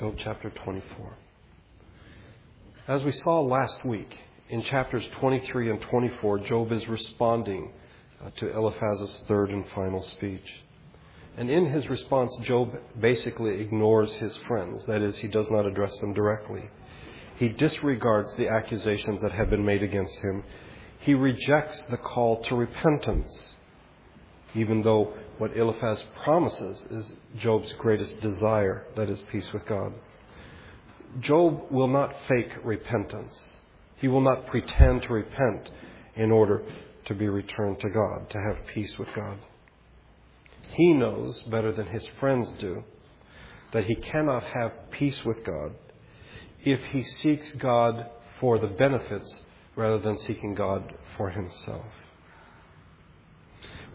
Job chapter 24. As we saw last week, in chapters 23 and 24, Job is responding uh, to Eliphaz's third and final speech. And in his response, Job basically ignores his friends. That is, he does not address them directly. He disregards the accusations that have been made against him. He rejects the call to repentance, even though what Eliphaz promises is Job's greatest desire, that is, peace with God. Job will not fake repentance. He will not pretend to repent in order to be returned to God, to have peace with God. He knows better than his friends do that he cannot have peace with God if he seeks God for the benefits rather than seeking God for himself.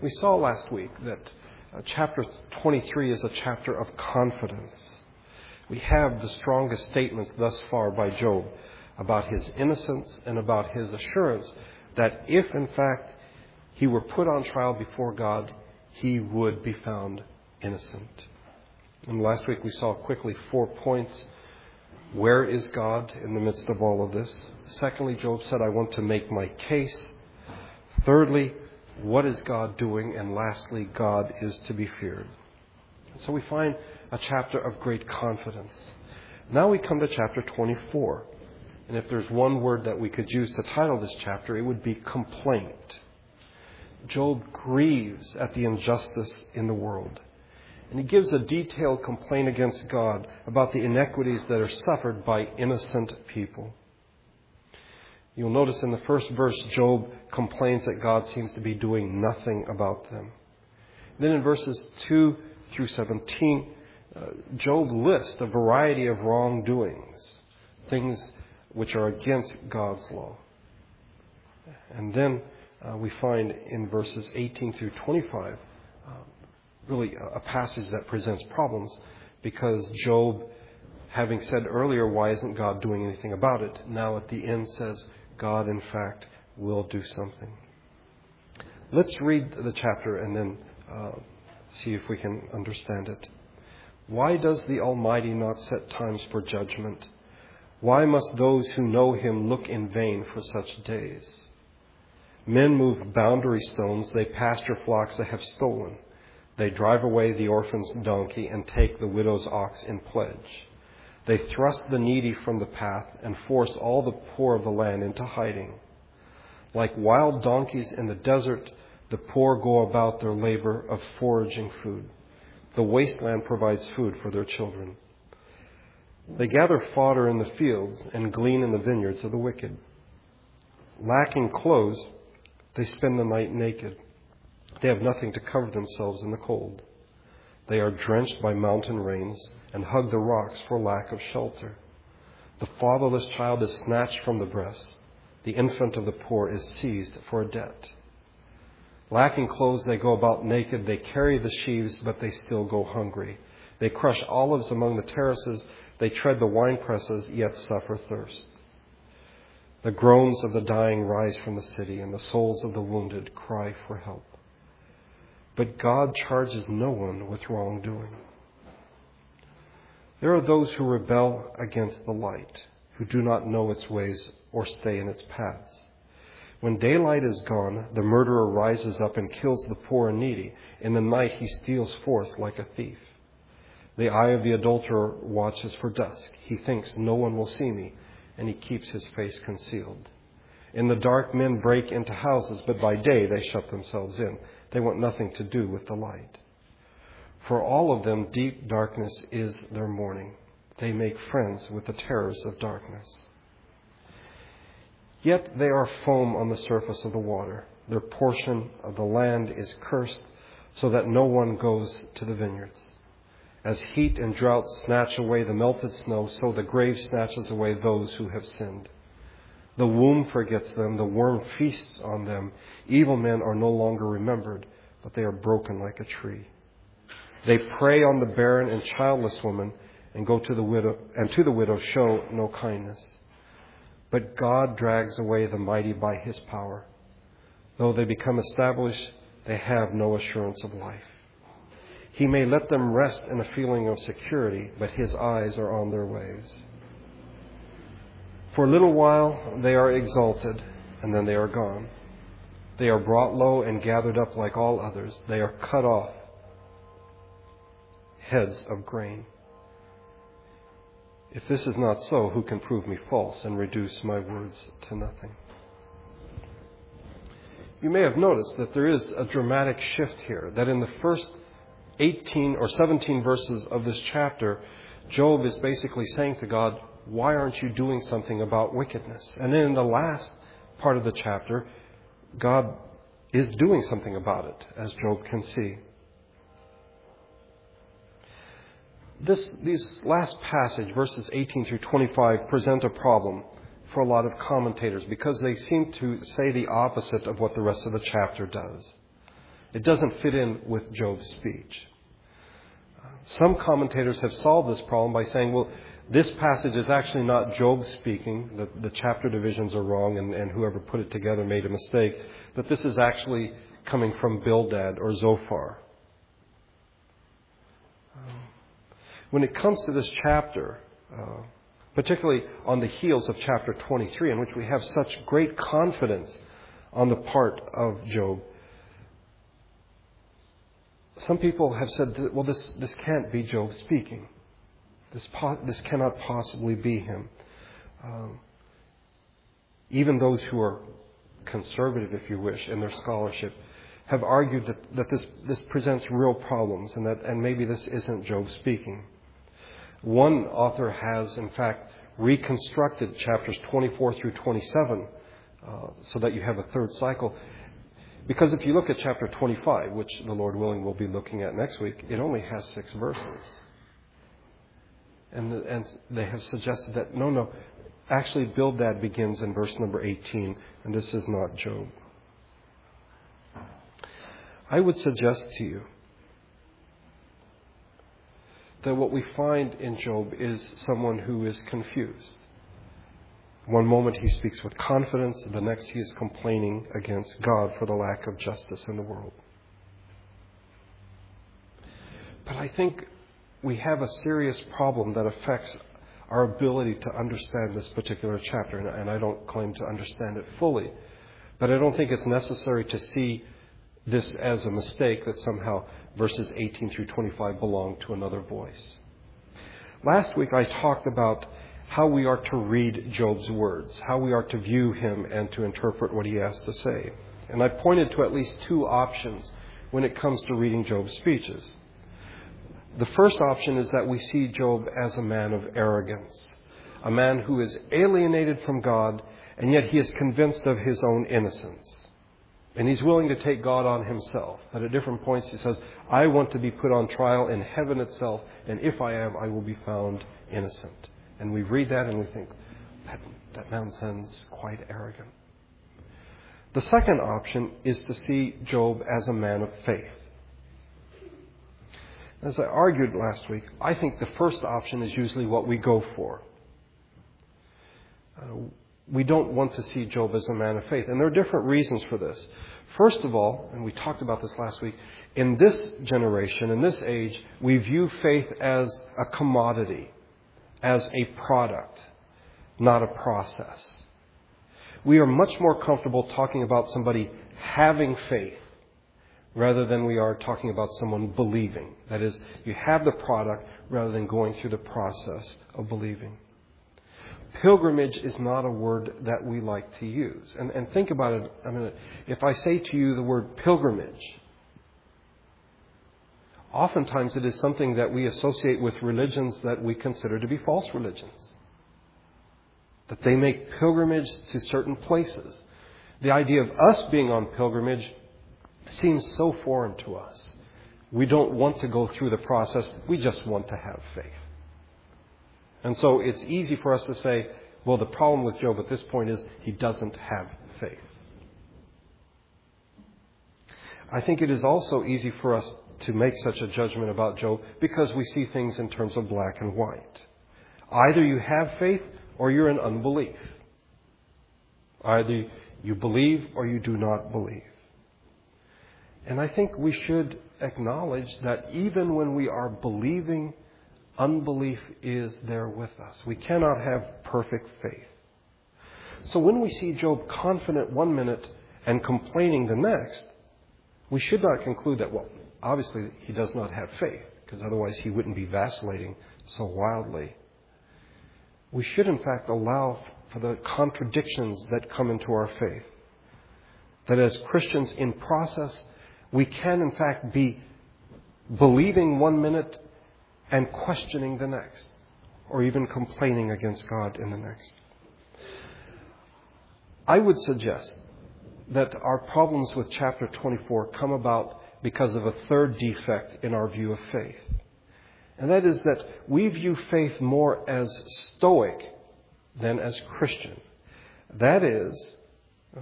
We saw last week that uh, chapter 23 is a chapter of confidence. We have the strongest statements thus far by Job about his innocence and about his assurance that if, in fact, he were put on trial before God, he would be found innocent. And last week we saw quickly four points. Where is God in the midst of all of this? Secondly, Job said, I want to make my case. Thirdly, what is God doing? And lastly, God is to be feared. So we find a chapter of great confidence. Now we come to chapter 24. And if there's one word that we could use to title this chapter, it would be complaint. Job grieves at the injustice in the world. And he gives a detailed complaint against God about the inequities that are suffered by innocent people. You'll notice in the first verse, Job complains that God seems to be doing nothing about them. Then in verses 2 through 17, uh, Job lists a variety of wrongdoings, things which are against God's law. And then uh, we find in verses 18 through 25 uh, really a, a passage that presents problems because Job, having said earlier, why isn't God doing anything about it, now at the end says, God, in fact, will do something. Let's read the chapter and then uh, see if we can understand it. Why does the Almighty not set times for judgment? Why must those who know Him look in vain for such days? Men move boundary stones, they pasture flocks they have stolen. They drive away the orphan's donkey and take the widow's ox in pledge. They thrust the needy from the path and force all the poor of the land into hiding. Like wild donkeys in the desert, the poor go about their labor of foraging food. The wasteland provides food for their children. They gather fodder in the fields and glean in the vineyards of the wicked. Lacking clothes, they spend the night naked. They have nothing to cover themselves in the cold. They are drenched by mountain rains and hug the rocks for lack of shelter. The fatherless child is snatched from the breast. The infant of the poor is seized for a debt. Lacking clothes, they go about naked. They carry the sheaves, but they still go hungry. They crush olives among the terraces. They tread the wine presses, yet suffer thirst. The groans of the dying rise from the city, and the souls of the wounded cry for help. But God charges no one with wrongdoing. There are those who rebel against the light, who do not know its ways or stay in its paths. When daylight is gone, the murderer rises up and kills the poor and needy. In the night he steals forth like a thief. The eye of the adulterer watches for dusk. He thinks, No one will see me, and he keeps his face concealed. In the dark, men break into houses, but by day they shut themselves in. They want nothing to do with the light. For all of them, deep darkness is their morning. They make friends with the terrors of darkness. Yet they are foam on the surface of the water. Their portion of the land is cursed, so that no one goes to the vineyards. As heat and drought snatch away the melted snow, so the grave snatches away those who have sinned. The womb forgets them, the worm feasts on them. Evil men are no longer remembered, but they are broken like a tree. They prey on the barren and childless woman and go to the widow and to the widow show no kindness. But God drags away the mighty by his power. Though they become established, they have no assurance of life. He may let them rest in a feeling of security, but his eyes are on their ways. For a little while they are exalted, and then they are gone. They are brought low and gathered up like all others. They are cut off, heads of grain. If this is not so, who can prove me false and reduce my words to nothing? You may have noticed that there is a dramatic shift here, that in the first 18 or 17 verses of this chapter, Job is basically saying to God, Why aren't you doing something about wickedness? And then in the last part of the chapter, God is doing something about it, as Job can see. This, these last passage, verses 18 through 25, present a problem for a lot of commentators because they seem to say the opposite of what the rest of the chapter does. It doesn't fit in with Job's speech. Some commentators have solved this problem by saying, well, this passage is actually not Job speaking, that the chapter divisions are wrong and, and whoever put it together made a mistake, that this is actually coming from Bildad or Zophar. When it comes to this chapter, uh, particularly on the heels of chapter 23, in which we have such great confidence on the part of Job, some people have said, that, well, this, this can't be Job speaking. This, po- this cannot possibly be him. Um, even those who are conservative, if you wish, in their scholarship, have argued that, that this, this presents real problems and that and maybe this isn't Job speaking. One author has, in fact, reconstructed chapters 24 through 27 uh, so that you have a third cycle. Because if you look at chapter 25, which the Lord willing we'll be looking at next week, it only has six verses. And, the, and they have suggested that no, no, actually, Bildad begins in verse number 18, and this is not Job. I would suggest to you that what we find in Job is someone who is confused. One moment he speaks with confidence, the next he is complaining against God for the lack of justice in the world. But I think we have a serious problem that affects our ability to understand this particular chapter, and I don't claim to understand it fully. But I don't think it's necessary to see this as a mistake that somehow verses 18 through 25 belong to another voice. Last week I talked about how we are to read Job's words, how we are to view him and to interpret what he has to say. And I pointed to at least two options when it comes to reading Job's speeches. The first option is that we see Job as a man of arrogance, a man who is alienated from God, and yet he is convinced of his own innocence. And he's willing to take God on himself. That at different points he says, I want to be put on trial in heaven itself, and if I am, I will be found innocent. And we read that and we think, that, that man sounds quite arrogant. The second option is to see Job as a man of faith. As I argued last week, I think the first option is usually what we go for. Uh, we don't want to see Job as a man of faith. And there are different reasons for this. First of all, and we talked about this last week, in this generation, in this age, we view faith as a commodity as a product, not a process. We are much more comfortable talking about somebody having faith rather than we are talking about someone believing. That is, you have the product rather than going through the process of believing. Pilgrimage is not a word that we like to use. And, and think about it a minute. If I say to you the word pilgrimage, oftentimes it is something that we associate with religions that we consider to be false religions. That they make pilgrimage to certain places. The idea of us being on pilgrimage seems so foreign to us. We don't want to go through the process, we just want to have faith. And so it's easy for us to say, well, the problem with Job at this point is he doesn't have faith. I think it is also easy for us to make such a judgment about Job because we see things in terms of black and white. Either you have faith or you're in unbelief. Either you believe or you do not believe. And I think we should acknowledge that even when we are believing, unbelief is there with us. We cannot have perfect faith. So when we see Job confident one minute and complaining the next, we should not conclude that, well, obviously he does not have faith, because otherwise he wouldn't be vacillating so wildly. We should, in fact, allow for the contradictions that come into our faith. That as Christians in process, we can, in fact, be believing one minute and questioning the next, or even complaining against God in the next. I would suggest that our problems with chapter 24 come about because of a third defect in our view of faith. And that is that we view faith more as stoic than as Christian. That is, uh,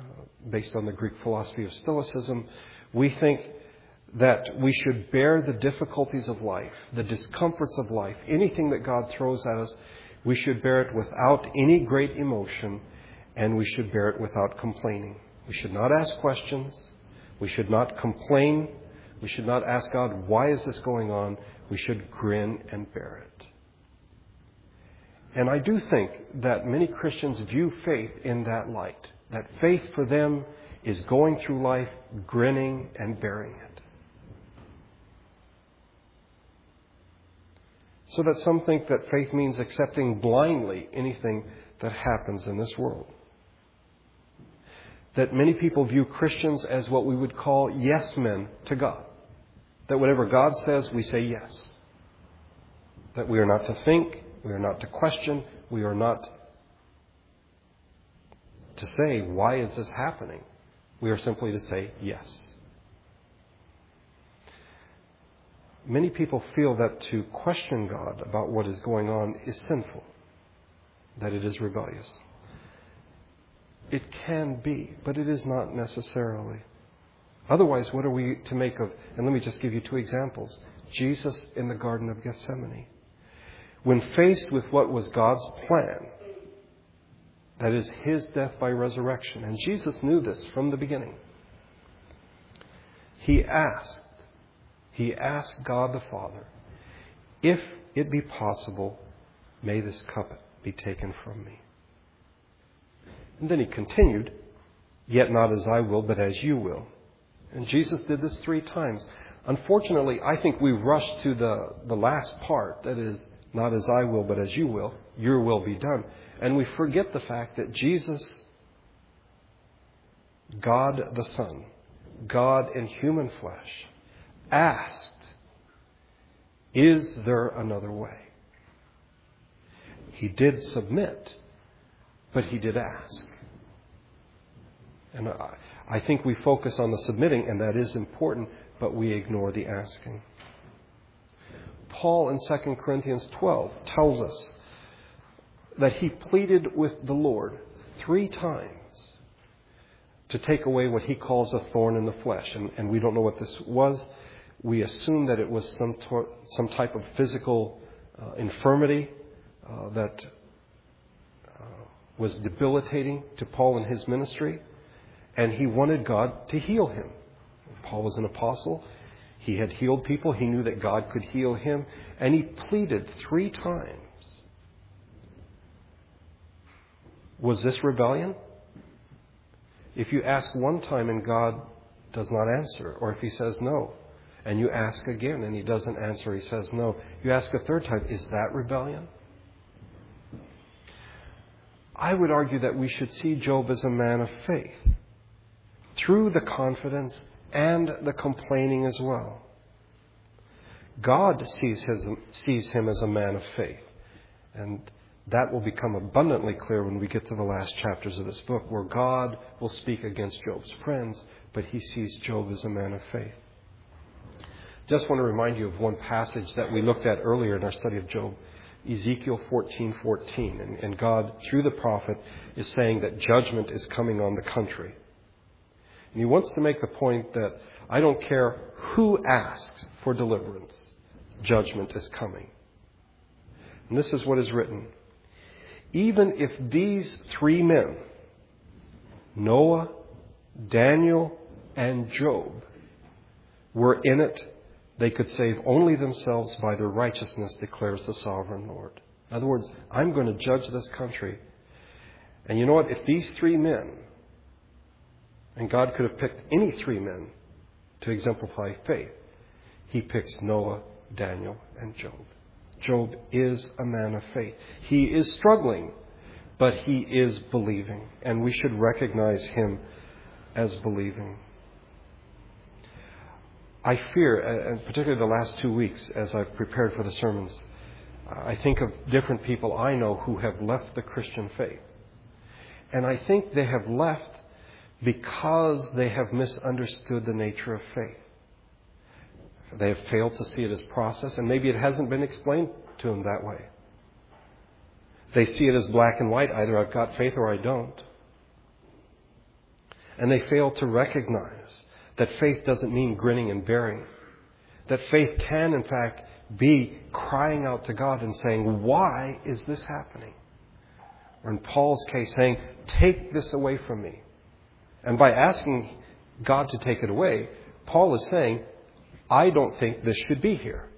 based on the Greek philosophy of Stoicism, we think that we should bear the difficulties of life, the discomforts of life, anything that God throws at us, we should bear it without any great emotion, and we should bear it without complaining. We should not ask questions. We should not complain. We should not ask God, why is this going on? We should grin and bear it. And I do think that many Christians view faith in that light. That faith for them is going through life grinning and bearing it. So that some think that faith means accepting blindly anything that happens in this world that many people view Christians as what we would call yes men to God. That whatever God says, we say yes. That we are not to think, we are not to question, we are not to say, why is this happening? We are simply to say yes. Many people feel that to question God about what is going on is sinful, that it is rebellious. It can be, but it is not necessarily. Otherwise, what are we to make of? And let me just give you two examples. Jesus in the Garden of Gethsemane. When faced with what was God's plan, that is his death by resurrection, and Jesus knew this from the beginning, he asked, he asked God the Father, if it be possible, may this cup be taken from me. And then he continued, Yet not as I will, but as you will. And Jesus did this three times. Unfortunately, I think we rush to the, the last part, that is, not as I will, but as you will. Your will be done. And we forget the fact that Jesus, God the Son, God in human flesh, asked, Is there another way? He did submit, but he did ask. And I think we focus on the submitting, and that is important, but we ignore the asking. Paul in 2 Corinthians 12 tells us that he pleaded with the Lord three times to take away what he calls a thorn in the flesh. And, and we don't know what this was. We assume that it was some, tor- some type of physical uh, infirmity uh, that uh, was debilitating to Paul in his ministry and he wanted God to heal him. Paul was an apostle. He had healed people. He knew that God could heal him. And he pleaded three times. Was this rebellion? If you ask one time and God does not answer, or if he says no, and you ask again and he doesn't answer, he says no, you ask a third time, is that rebellion? I would argue that we should see Job as a man of faith through the confidence and the complaining as well. God sees, his, sees him as a man of faith. And that will become abundantly clear when we get to the last chapters of this book, where God will speak against Job's friends, but he sees Job as a man of faith. Just want to remind you of one passage that we looked at earlier in our study of Job, Ezekiel 14:14, 14, and, and God, through the prophet, is saying that judgment is coming on the country. And he wants to make the point that I don't care who asks for deliverance, judgment is coming. And this is what is written. Even if these three men, Noah, Daniel, and Job, were in it, they could save only themselves by their righteousness, declares the sovereign Lord. In other words, I'm going to judge this country. And you know what? If these three men, and God could have picked any three men to exemplify faith, He picks Noah, Daniel, and Job. Job is a man of faith. He is struggling, but he is believing, and we should recognize him as believing. I fear, and particularly the last two weeks as I've prepared for the sermons, I think of different people I know who have left the Christian faith. And I think they have left because they have misunderstood the nature of faith. They have failed to see it as process, and maybe it hasn't been explained to them that way. They see it as black and white either I've got faith or I don't. And they fail to recognize that faith doesn't mean grinning and bearing. That faith can, in fact, be crying out to God and saying, Why is this happening? Or in Paul's case, saying, Take this away from me. And by asking God to take it away, Paul is saying, I don't think this should be here.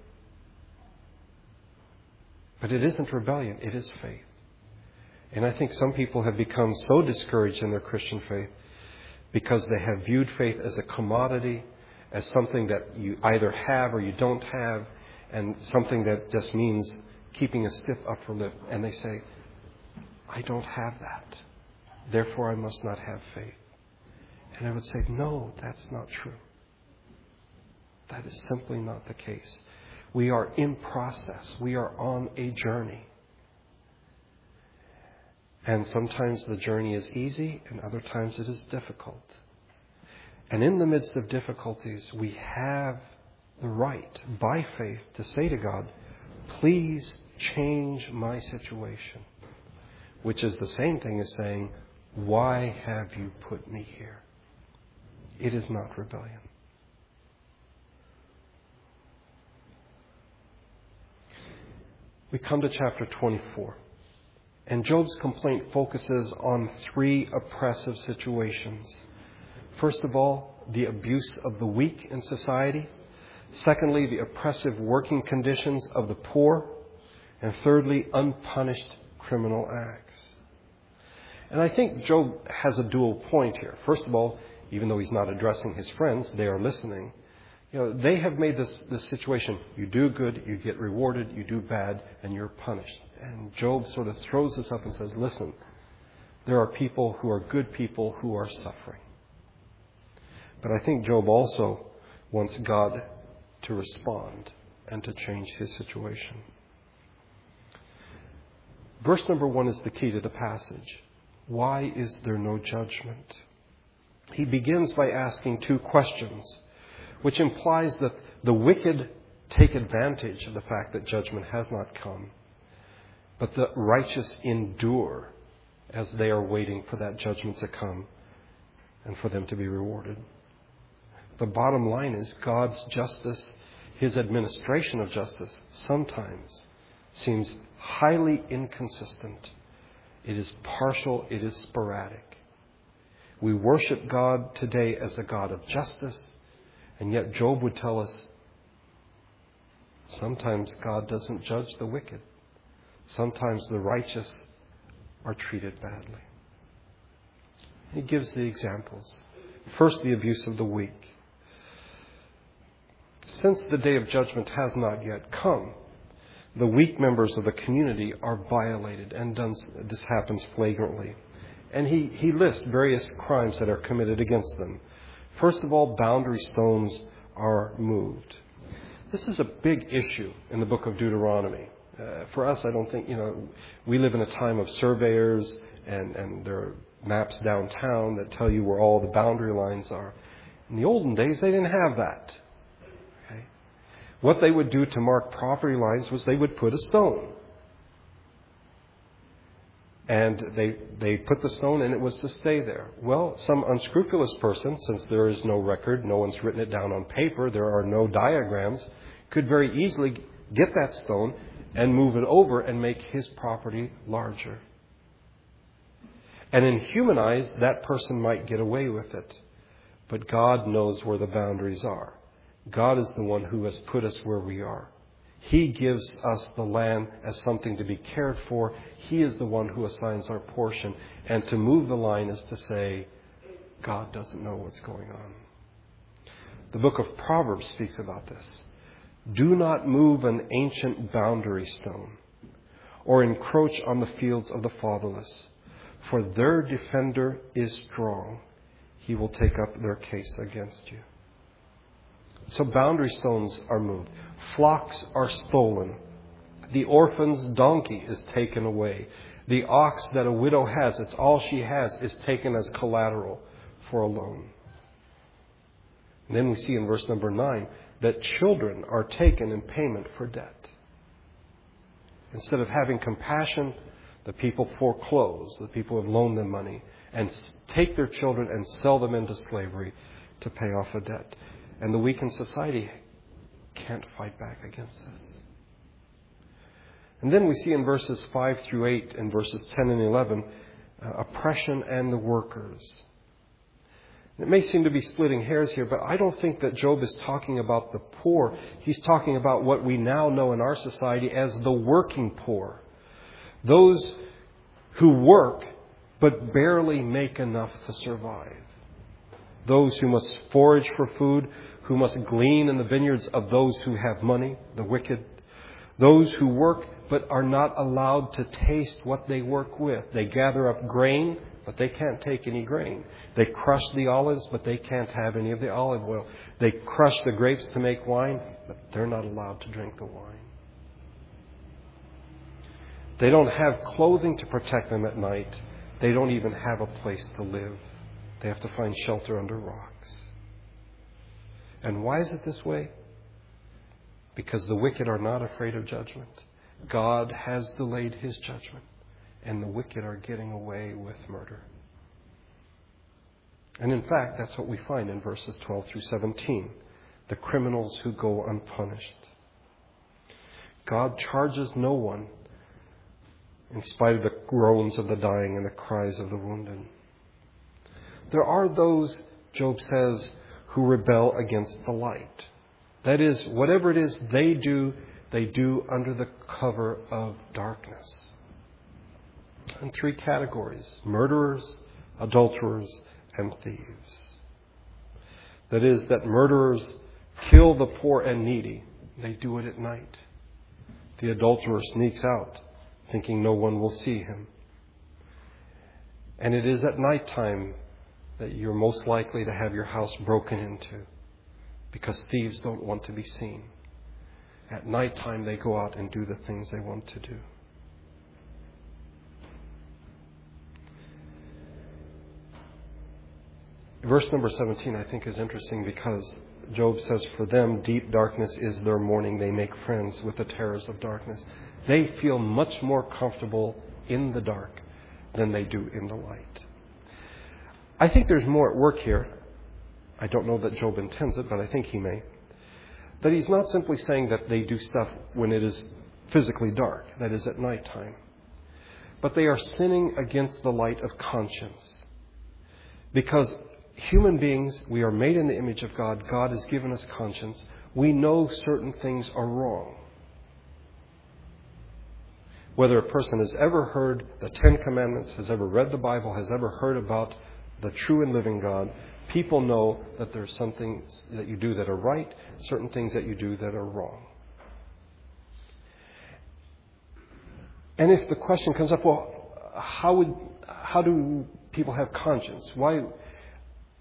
But it isn't rebellion, it is faith. And I think some people have become so discouraged in their Christian faith because they have viewed faith as a commodity, as something that you either have or you don't have, and something that just means keeping a stiff upper lip. And they say, I don't have that. Therefore, I must not have faith. And I would say, no, that's not true. That is simply not the case. We are in process. We are on a journey. And sometimes the journey is easy, and other times it is difficult. And in the midst of difficulties, we have the right, by faith, to say to God, Please change my situation. Which is the same thing as saying, Why have you put me here? It is not rebellion. We come to chapter 24. And Job's complaint focuses on three oppressive situations. First of all, the abuse of the weak in society. Secondly, the oppressive working conditions of the poor. And thirdly, unpunished criminal acts. And I think Job has a dual point here. First of all, even though he's not addressing his friends, they are listening. You know, they have made this, this situation you do good, you get rewarded, you do bad, and you're punished. And Job sort of throws this up and says, listen, there are people who are good people who are suffering. But I think Job also wants God to respond and to change his situation. Verse number one is the key to the passage. Why is there no judgment? He begins by asking two questions which implies that the wicked take advantage of the fact that judgment has not come, but the righteous endure as they are waiting for that judgment to come and for them to be rewarded. The bottom line is God's justice, His administration of justice, sometimes seems highly inconsistent. It is partial, it is sporadic. We worship God today as a God of justice and yet, Job would tell us sometimes God doesn't judge the wicked, sometimes the righteous are treated badly. He gives the examples. First, the abuse of the weak. Since the day of judgment has not yet come, the weak members of the community are violated, and done, this happens flagrantly. And he, he lists various crimes that are committed against them. First of all, boundary stones are moved. This is a big issue in the book of Deuteronomy. Uh, for us, I don't think, you know, we live in a time of surveyors and, and there are maps downtown that tell you where all the boundary lines are. In the olden days, they didn't have that. Okay? What they would do to mark property lines was they would put a stone and they, they put the stone and it was to stay there. Well, some unscrupulous person, since there is no record, no one's written it down on paper, there are no diagrams, could very easily get that stone and move it over and make his property larger. And in human eyes, that person might get away with it. But God knows where the boundaries are. God is the one who has put us where we are. He gives us the land as something to be cared for. He is the one who assigns our portion. And to move the line is to say, God doesn't know what's going on. The book of Proverbs speaks about this. Do not move an ancient boundary stone or encroach on the fields of the fatherless, for their defender is strong. He will take up their case against you. So boundary stones are moved. Flocks are stolen. The orphan's donkey is taken away. The ox that a widow has, it's all she has, is taken as collateral for a loan. And then we see in verse number 9 that children are taken in payment for debt. Instead of having compassion, the people foreclose, the people have loaned them money, and take their children and sell them into slavery to pay off a debt. And the weakened society can't fight back against this. And then we see in verses 5 through 8 and verses 10 and 11 uh, oppression and the workers. It may seem to be splitting hairs here, but I don't think that Job is talking about the poor. He's talking about what we now know in our society as the working poor. Those who work but barely make enough to survive those who must forage for food, who must glean in the vineyards of those who have money, the wicked, those who work but are not allowed to taste what they work with. They gather up grain, but they can't take any grain. They crush the olives, but they can't have any of the olive oil. They crush the grapes to make wine, but they're not allowed to drink the wine. They don't have clothing to protect them at night. They don't even have a place to live. They have to find shelter under rocks. And why is it this way? Because the wicked are not afraid of judgment. God has delayed his judgment, and the wicked are getting away with murder. And in fact, that's what we find in verses 12 through 17 the criminals who go unpunished. God charges no one in spite of the groans of the dying and the cries of the wounded. There are those, Job says, who rebel against the light. That is, whatever it is they do, they do under the cover of darkness. In three categories murderers, adulterers, and thieves. That is, that murderers kill the poor and needy. They do it at night. The adulterer sneaks out, thinking no one will see him. And it is at night time that you're most likely to have your house broken into because thieves don't want to be seen. At night time, they go out and do the things they want to do. Verse number 17, I think, is interesting because Job says, For them, deep darkness is their morning. They make friends with the terrors of darkness. They feel much more comfortable in the dark than they do in the light. I think there's more at work here. I don't know that Job intends it, but I think he may. That he's not simply saying that they do stuff when it is physically dark, that is at nighttime, but they are sinning against the light of conscience. Because human beings, we are made in the image of God. God has given us conscience. We know certain things are wrong. Whether a person has ever heard the Ten Commandments, has ever read the Bible, has ever heard about the true and living God, people know that there's some things that you do that are right, certain things that you do that are wrong. And if the question comes up, well, how would how do people have conscience? Why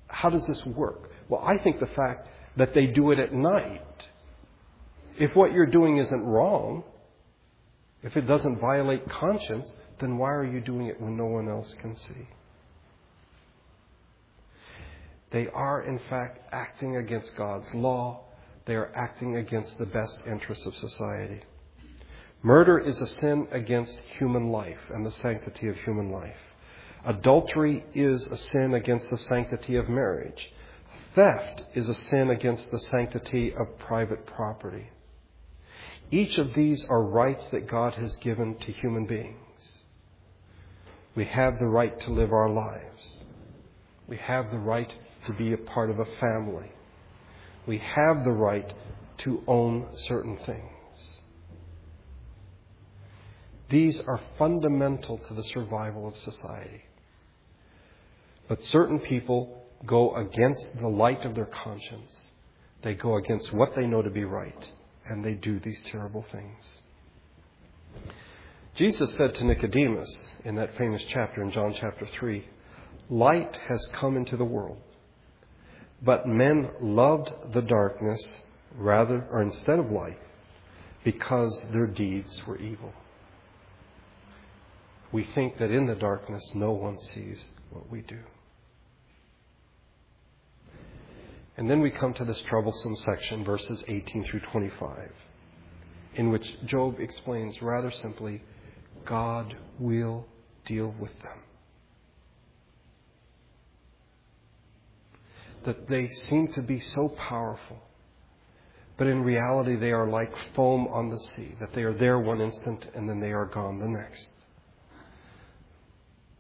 how does this work? Well, I think the fact that they do it at night. If what you're doing isn't wrong, if it doesn't violate conscience, then why are you doing it when no one else can see? They are, in fact, acting against God's law. They are acting against the best interests of society. Murder is a sin against human life and the sanctity of human life. Adultery is a sin against the sanctity of marriage. Theft is a sin against the sanctity of private property. Each of these are rights that God has given to human beings. We have the right to live our lives. We have the right to be a part of a family. We have the right to own certain things. These are fundamental to the survival of society. But certain people go against the light of their conscience. They go against what they know to be right, and they do these terrible things. Jesus said to Nicodemus in that famous chapter in John chapter 3 Light has come into the world, but men loved the darkness rather, or instead of light, because their deeds were evil. We think that in the darkness no one sees what we do. And then we come to this troublesome section, verses 18 through 25, in which Job explains rather simply God will deal with them. That they seem to be so powerful, but in reality they are like foam on the sea, that they are there one instant and then they are gone the next.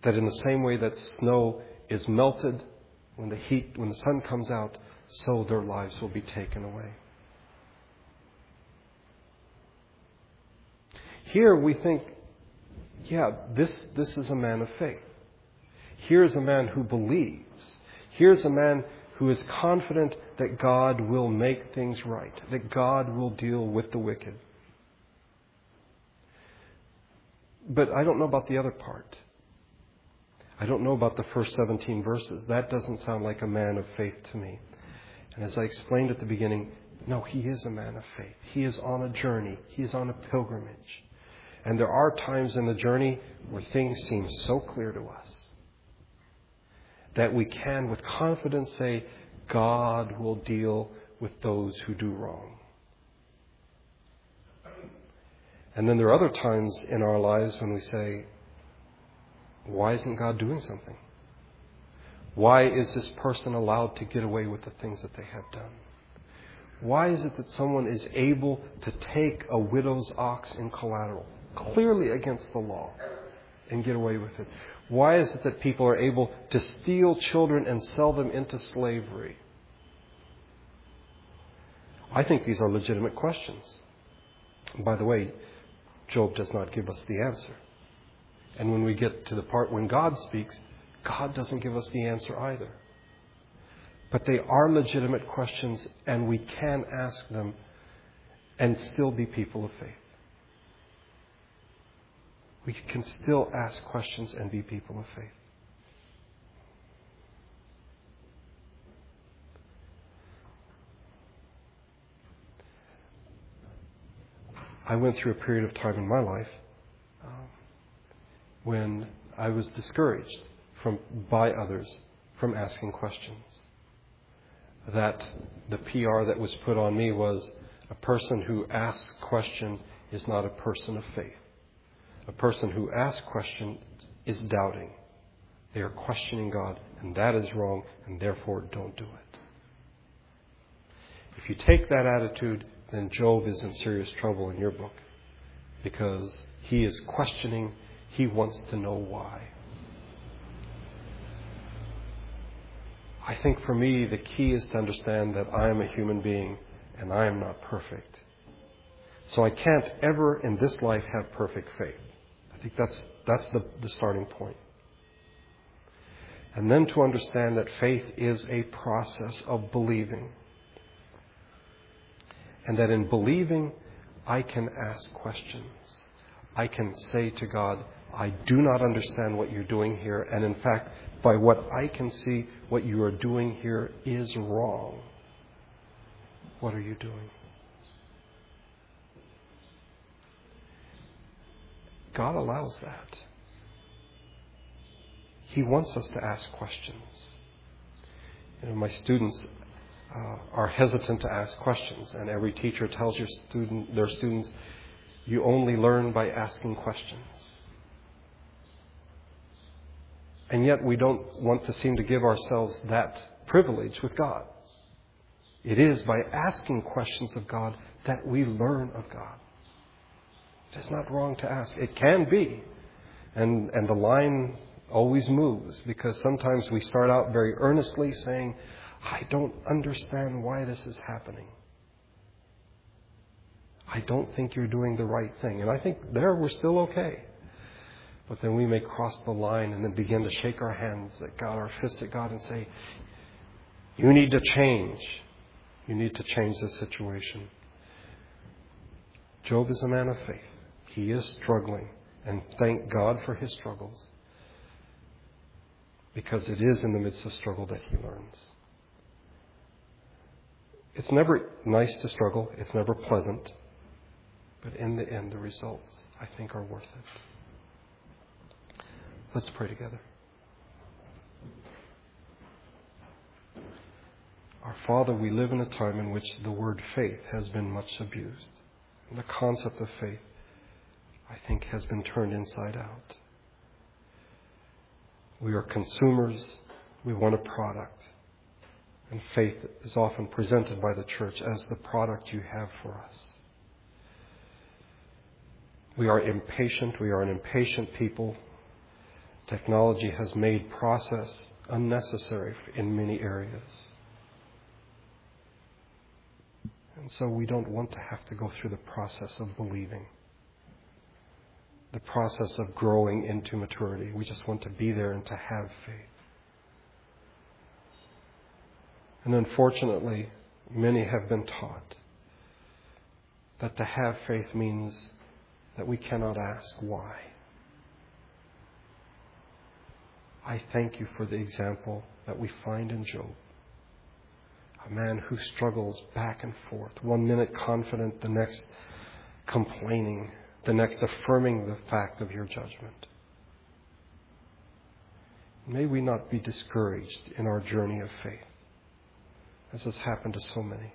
That in the same way that snow is melted when the heat, when the sun comes out, so their lives will be taken away. Here we think yeah, this, this is a man of faith. Here's a man who believes. Here's a man who is confident that God will make things right, that God will deal with the wicked. But I don't know about the other part. I don't know about the first 17 verses. That doesn't sound like a man of faith to me. And as I explained at the beginning, no, he is a man of faith. He is on a journey, he is on a pilgrimage. And there are times in the journey where things seem so clear to us that we can, with confidence, say, God will deal with those who do wrong. And then there are other times in our lives when we say, why isn't God doing something? Why is this person allowed to get away with the things that they have done? Why is it that someone is able to take a widow's ox in collateral? clearly against the law and get away with it? Why is it that people are able to steal children and sell them into slavery? I think these are legitimate questions. by the way, Job does not give us the answer. And when we get to the part when God speaks, God doesn't give us the answer either. But they are legitimate questions, and we can ask them and still be people of faith we can still ask questions and be people of faith. I went through a period of time in my life um, when I was discouraged from by others from asking questions. That the PR that was put on me was a person who asks question is not a person of faith. A person who asks questions is doubting. They are questioning God, and that is wrong, and therefore don't do it. If you take that attitude, then Job is in serious trouble in your book because he is questioning, he wants to know why. I think for me, the key is to understand that I am a human being and I am not perfect. So I can't ever in this life have perfect faith think that's, that's the, the starting point. And then to understand that faith is a process of believing. And that in believing, I can ask questions. I can say to God, I do not understand what you're doing here. And in fact, by what I can see, what you are doing here is wrong. What are you doing? God allows that. He wants us to ask questions. You know, my students uh, are hesitant to ask questions, and every teacher tells your student, their students, you only learn by asking questions. And yet we don't want to seem to give ourselves that privilege with God. It is by asking questions of God that we learn of God. It's not wrong to ask. It can be. And, and the line always moves because sometimes we start out very earnestly saying, I don't understand why this is happening. I don't think you're doing the right thing. And I think there we're still okay. But then we may cross the line and then begin to shake our hands at God, our fists at God, and say, You need to change. You need to change the situation. Job is a man of faith. He is struggling. And thank God for his struggles. Because it is in the midst of struggle that he learns. It's never nice to struggle, it's never pleasant. But in the end, the results, I think, are worth it. Let's pray together. Our Father, we live in a time in which the word faith has been much abused. And the concept of faith, I think, has been turned inside out. We are consumers. We want a product. And faith is often presented by the church as the product you have for us. We are impatient. We are an impatient people. Technology has made process unnecessary in many areas. And so we don't want to have to go through the process of believing, the process of growing into maturity. We just want to be there and to have faith. And unfortunately, many have been taught that to have faith means that we cannot ask why. I thank you for the example that we find in Job. A man who struggles back and forth, one minute confident, the next complaining, the next affirming the fact of your judgment. May we not be discouraged in our journey of faith, as has happened to so many.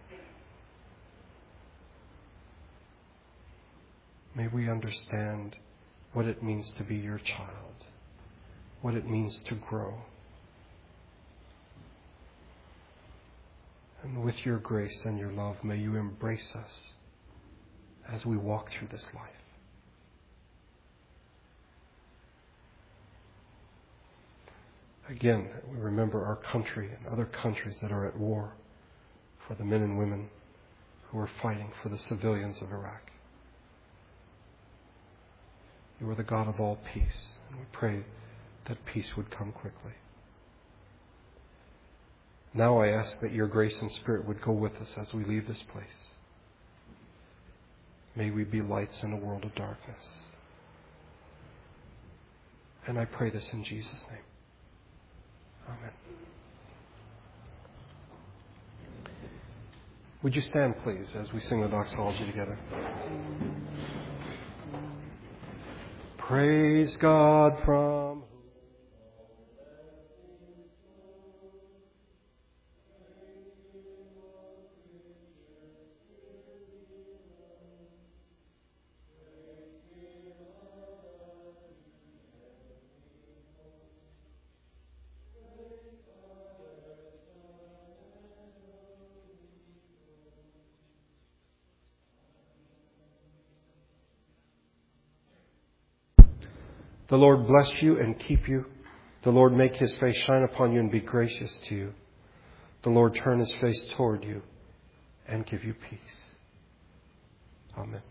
May we understand what it means to be your child, what it means to grow. And with your grace and your love, may you embrace us as we walk through this life. Again, we remember our country and other countries that are at war for the men and women who are fighting for the civilians of Iraq. You are the God of all peace, and we pray that peace would come quickly. Now I ask that your grace and spirit would go with us as we leave this place. May we be lights in a world of darkness. And I pray this in Jesus' name. Amen. Would you stand, please, as we sing the doxology together? Praise God from The Lord bless you and keep you. The Lord make his face shine upon you and be gracious to you. The Lord turn his face toward you and give you peace. Amen.